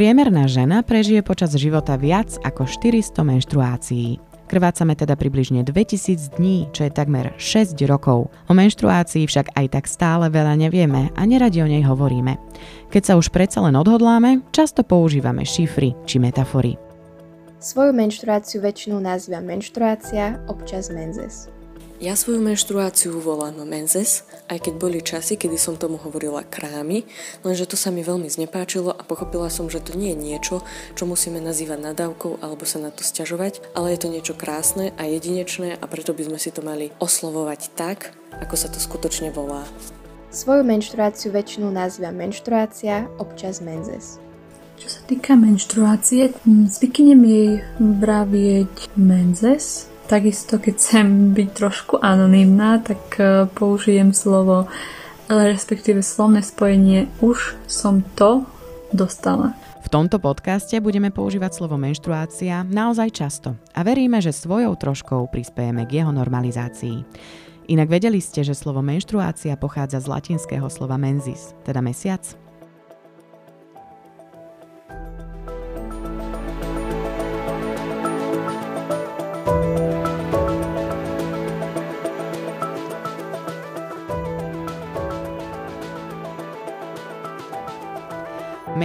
Priemerná žena prežije počas života viac ako 400 menštruácií. Krvácame teda približne 2000 dní, čo je takmer 6 rokov. O menštruácii však aj tak stále veľa nevieme a neradi o nej hovoríme. Keď sa už predsa len odhodláme, často používame šifry či metafory. Svoju menštruáciu väčšinou nazývam menštruácia, občas menzes. Ja svoju menštruáciu volám menzes, aj keď boli časy, kedy som tomu hovorila krámy, lenže to sa mi veľmi znepáčilo a pochopila som, že to nie je niečo, čo musíme nazývať nadávkou alebo sa na to stiažovať, ale je to niečo krásne a jedinečné a preto by sme si to mali oslovovať tak, ako sa to skutočne volá. Svoju menštruáciu väčšinou nazývam menštruácia, občas menzes. Čo sa týka menštruácie, zvyknem jej vravieť menzes, Takisto, keď chcem byť trošku anonymná, tak e, použijem slovo, respektíve slovné spojenie už som to dostala. V tomto podcaste budeme používať slovo menštruácia naozaj často a veríme, že svojou troškou prispiejeme k jeho normalizácii. Inak vedeli ste, že slovo menštruácia pochádza z latinského slova menzis, teda mesiac?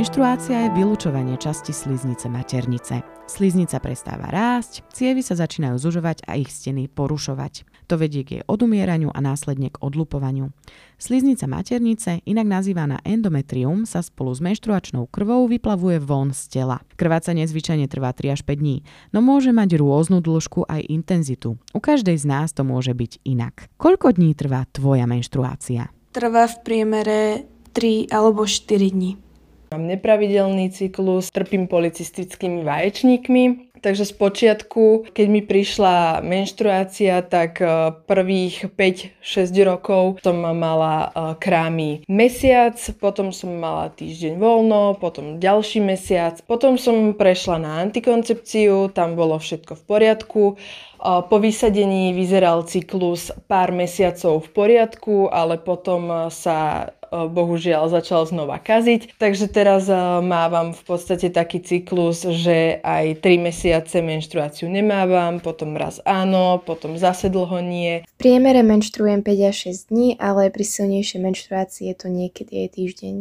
Menštruácia je vylúčovanie časti sliznice maternice. Sliznica prestáva rásť, cievy sa začínajú zužovať a ich steny porušovať. To vedie k jej odumieraniu a následne k odlupovaniu. Sliznica maternice, inak nazývaná endometrium, sa spolu s menštruačnou krvou vyplavuje von z tela. Krvácanie zvyčajne trvá 3 až 5 dní, no môže mať rôznu dĺžku aj intenzitu. U každej z nás to môže byť inak. Koľko dní trvá tvoja menštruácia? Trvá v priemere 3 alebo 4 dní. Mám nepravidelný cyklus, trpím policistickými vaječníkmi, Takže z počiatku, keď mi prišla menštruácia, tak e, prvých 5-6 rokov som mala e, krámy mesiac, potom som mala týždeň voľno, potom ďalší mesiac, potom som prešla na antikoncepciu, tam bolo všetko v poriadku. E, po vysadení vyzeral cyklus pár mesiacov v poriadku, ale potom sa bohužiaľ začal znova kaziť. Takže teraz mávam v podstate taký cyklus, že aj 3 mesiace menštruáciu nemávam, potom raz áno, potom zase dlho nie. V priemere menštruujem 5 až 6 dní, ale pri silnejšej menštruácii je to niekedy aj týždeň.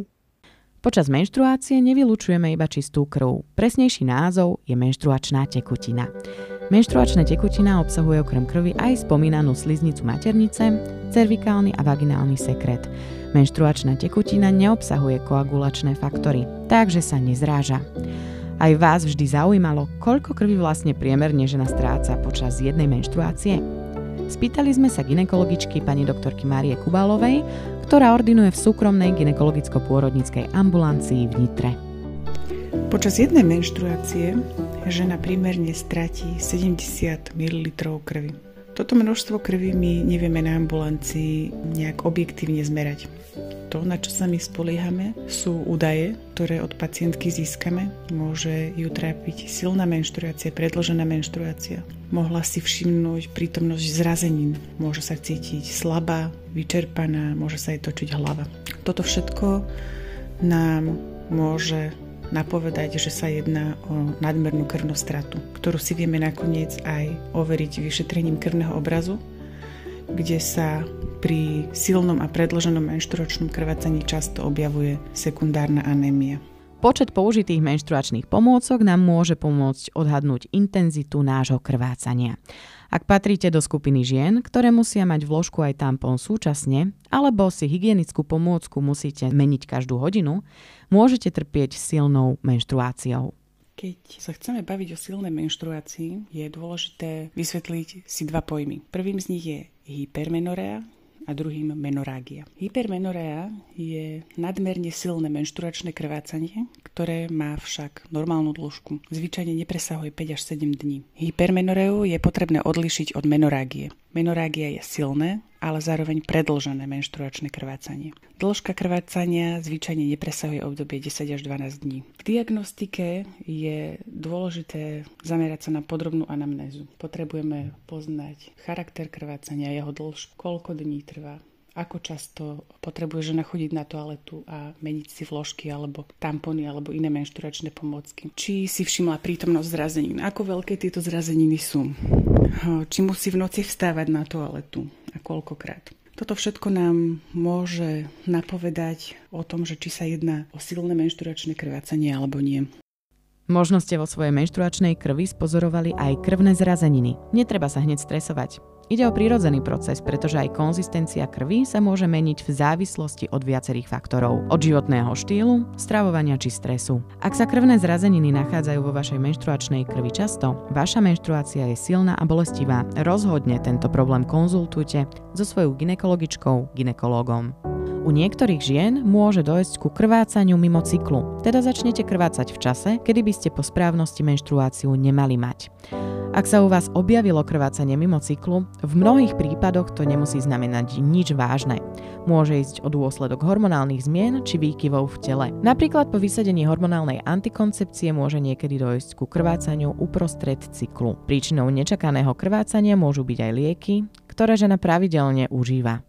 Počas menštruácie nevylučujeme iba čistú krv. Presnejší názov je menštruačná tekutina. Menštruačná tekutina obsahuje okrem krvi aj spomínanú sliznicu maternice, cervikálny a vaginálny sekret. Menštruačná tekutina neobsahuje koagulačné faktory, takže sa nezráža. Aj vás vždy zaujímalo, koľko krvi vlastne priemerne žena stráca počas jednej menštruácie? Spýtali sme sa ginekologičky pani doktorky Márie Kubalovej, ktorá ordinuje v súkromnej ginekologicko-pôrodnickej ambulancii v Nitre. Počas jednej menštruácie žena primerne stratí 70 ml krvi. Toto množstvo krvi my nevieme na ambulancii nejak objektívne zmerať. To, na čo sa my spoliehame, sú údaje, ktoré od pacientky získame. Môže ju trápiť silná menštruácia, predložená menštruácia. Mohla si všimnúť prítomnosť zrazenín. Môže sa cítiť slabá, vyčerpaná, môže sa jej točiť hlava. Toto všetko nám môže napovedať, že sa jedná o nadmernú krvnú stratu, ktorú si vieme nakoniec aj overiť vyšetrením krvného obrazu, kde sa pri silnom a predloženom menštruačnom krvácaní často objavuje sekundárna anémia. Počet použitých menštruačných pomôcok nám môže pomôcť odhadnúť intenzitu nášho krvácania. Ak patríte do skupiny žien, ktoré musia mať vložku aj tampón súčasne, alebo si hygienickú pomôcku musíte meniť každú hodinu, môžete trpieť silnou menštruáciou. Keď sa chceme baviť o silnej menštruácii, je dôležité vysvetliť si dva pojmy. Prvým z nich je hypermenorea, a druhým menorágia. Hypermenorea je nadmerne silné menšturačné krvácanie, ktoré má však normálnu dĺžku. Zvyčajne nepresahuje 5 až 7 dní. Hypermenoreu je potrebné odlišiť od menorágie. Menorágia je silné, ale zároveň predlžené menštruačné krvácanie. Dĺžka krvácania zvyčajne nepresahuje obdobie 10 až 12 dní. V diagnostike je dôležité zamerať sa na podrobnú anamnézu. Potrebujeme poznať charakter krvácania, jeho dĺžku, koľko dní trvá, ako často potrebuje žena chodiť na toaletu a meniť si vložky alebo tampony alebo iné menšturačné pomôcky. Či si všimla prítomnosť zrazenín, ako veľké tieto zrazeniny sú. Či musí v noci vstávať na toaletu a koľkokrát. Toto všetko nám môže napovedať o tom, že či sa jedná o silné menšturačné krvácanie alebo nie. Možno ste vo svojej menštruačnej krvi spozorovali aj krvné zrazeniny. Netreba sa hneď stresovať. Ide o prírodzený proces, pretože aj konzistencia krvi sa môže meniť v závislosti od viacerých faktorov. Od životného štýlu, stravovania či stresu. Ak sa krvné zrazeniny nachádzajú vo vašej menštruačnej krvi často, vaša menštruácia je silná a bolestivá. Rozhodne tento problém konzultujte so svojou ginekologičkou, ginekologom. U niektorých žien môže dojsť ku krvácaniu mimo cyklu, teda začnete krvácať v čase, kedy by ste po správnosti menštruáciu nemali mať. Ak sa u vás objavilo krvácanie mimo cyklu, v mnohých prípadoch to nemusí znamenať nič vážne. Môže ísť o dôsledok hormonálnych zmien či výkyvov v tele. Napríklad po vysadení hormonálnej antikoncepcie môže niekedy dojsť ku krvácaniu uprostred cyklu. Príčinou nečakaného krvácania môžu byť aj lieky, ktoré žena pravidelne užíva.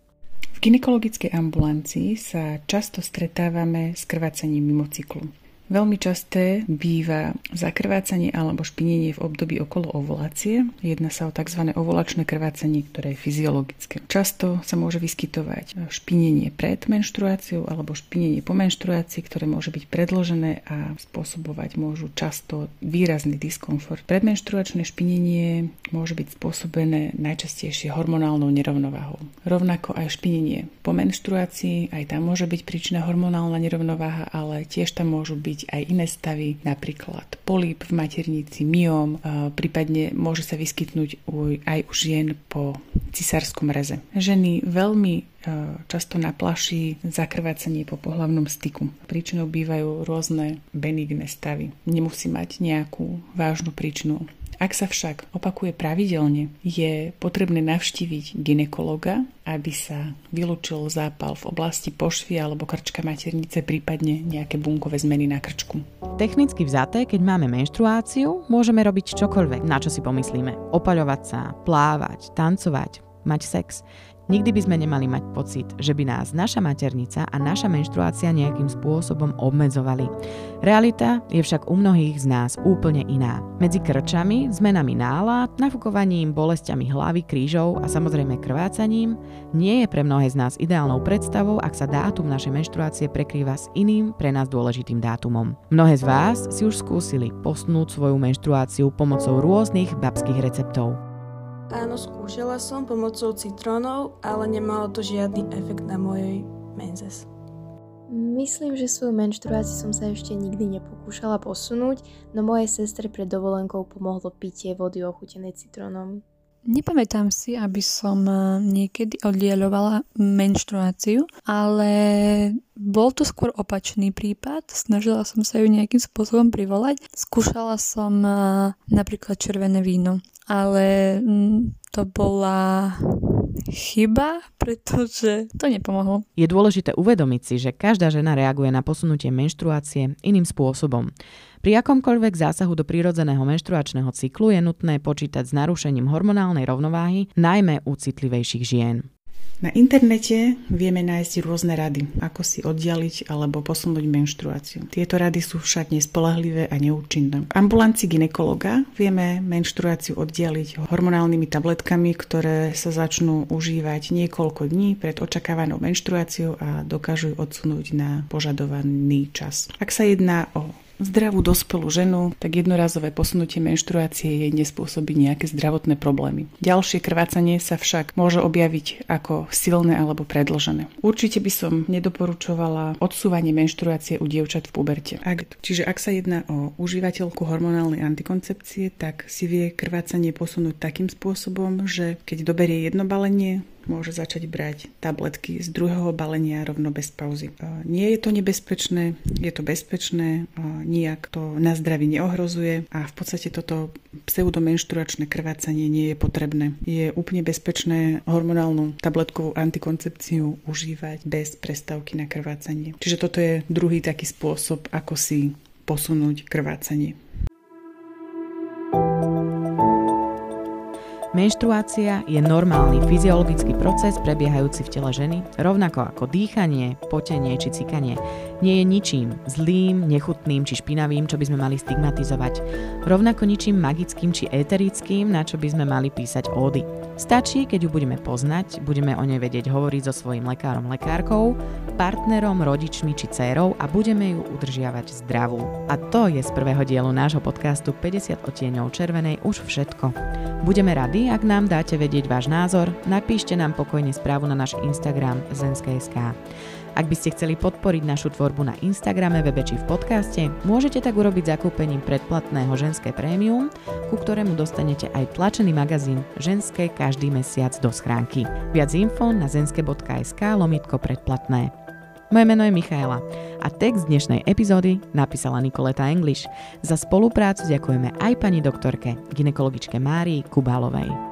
V ginekologickej ambulancii sa často stretávame s krvácaním mimo cyklu. Veľmi časté býva zakrvácanie alebo špinenie v období okolo ovulácie. Jedná sa o tzv. ovulačné krvácanie, ktoré je fyziologické. Často sa môže vyskytovať špinenie pred menštruáciou alebo špinenie po menštruácii, ktoré môže byť predložené a spôsobovať môžu často výrazný diskomfort. Predmenštruačné špinenie môže byť spôsobené najčastejšie hormonálnou nerovnováhou. Rovnako aj špinenie po menštruácii, aj tam môže byť príčina hormonálna nerovnováha, ale tiež tam môžu byť byť aj iné stavy, napríklad políp v maternici, myom, prípadne môže sa vyskytnúť aj u žien po cisárskom reze. Ženy veľmi e, často naplaší zakrvácanie po pohlavnom styku. Príčinou bývajú rôzne benigné stavy. Nemusí mať nejakú vážnu príčinu ak sa však opakuje pravidelne, je potrebné navštíviť ginekologa, aby sa vylúčil zápal v oblasti pošvy alebo krčka maternice, prípadne nejaké bunkové zmeny na krčku. Technicky vzaté, keď máme menštruáciu, môžeme robiť čokoľvek, na čo si pomyslíme. Opaľovať sa, plávať, tancovať, mať sex. Nikdy by sme nemali mať pocit, že by nás naša maternica a naša menštruácia nejakým spôsobom obmedzovali. Realita je však u mnohých z nás úplne iná. Medzi krčami, zmenami nálad, nafúkovaním, bolestiami hlavy, krížov a samozrejme krvácaním nie je pre mnohé z nás ideálnou predstavou, ak sa dátum našej menštruácie prekrýva s iným pre nás dôležitým dátumom. Mnohé z vás si už skúsili posnúť svoju menštruáciu pomocou rôznych babských receptov. Áno, skúšala som pomocou citrónov, ale nemalo to žiadny efekt na mojej menzes. Myslím, že svoju menštruáciu som sa ešte nikdy nepokúšala posunúť, no mojej sestre pred dovolenkou pomohlo pitie vody ochutenej citrónom. Nepamätám si, aby som eh, niekedy oddieľovala menštruáciu, ale bol to skôr opačný prípad. Snažila som sa ju nejakým spôsobom privolať. Skúšala som eh, napríklad červené víno ale to bola chyba, pretože to nepomohlo. Je dôležité uvedomiť si, že každá žena reaguje na posunutie menštruácie iným spôsobom. Pri akomkoľvek zásahu do prírodzeného menštruačného cyklu je nutné počítať s narušením hormonálnej rovnováhy, najmä u citlivejších žien. Na internete vieme nájsť rôzne rady, ako si oddialiť alebo posunúť menštruáciu. Tieto rady sú však nespolahlivé a neúčinné. V ambulancii ginekologa vieme menštruáciu oddialiť hormonálnymi tabletkami, ktoré sa začnú užívať niekoľko dní pred očakávanou menštruáciou a dokážu odsunúť na požadovaný čas. Ak sa jedná o zdravú dospelú ženu, tak jednorazové posunutie menštruácie jej nespôsobí nejaké zdravotné problémy. Ďalšie krvácanie sa však môže objaviť ako silné alebo predlžené. Určite by som nedoporučovala odsúvanie menštruácie u dievčat v puberte. Ak, čiže ak sa jedná o užívateľku hormonálnej antikoncepcie, tak si vie krvácanie posunúť takým spôsobom, že keď doberie jedno balenie, môže začať brať tabletky z druhého balenia rovno bez pauzy. Nie je to nebezpečné, je to bezpečné, nijak to na zdraví neohrozuje a v podstate toto pseudomenšturačné krvácanie nie je potrebné. Je úplne bezpečné hormonálnu tabletkovú antikoncepciu užívať bez prestávky na krvácanie. Čiže toto je druhý taký spôsob, ako si posunúť krvácanie. Menštruácia je normálny fyziologický proces prebiehajúci v tele ženy, rovnako ako dýchanie, potenie či cikanie. Nie je ničím zlým, nechutným či špinavým, čo by sme mali stigmatizovať. Rovnako ničím magickým či éterickým, na čo by sme mali písať ódy. Stačí, keď ju budeme poznať, budeme o nej vedieť hovoriť so svojím lekárom, lekárkou, partnerom, rodičmi či dcérou a budeme ju udržiavať zdravú. A to je z prvého dielu nášho podcastu 50 odtieňov červenej už všetko. Budeme radi, ak nám dáte vedieť váš názor, napíšte nám pokojne správu na náš Instagram zenske.sk. Ak by ste chceli podporiť našu tvorbu na Instagrame, webe či v podcaste, môžete tak urobiť zakúpením predplatného ženské prémium, ku ktorému dostanete aj tlačený magazín Ženské každý mesiac do schránky. Viac info na zenske.sk lomitko predplatné. Moje meno je Michaela a text dnešnej epizódy napísala Nikoleta English. Za spoluprácu ďakujeme aj pani doktorke, ginekologičke Márii Kubálovej.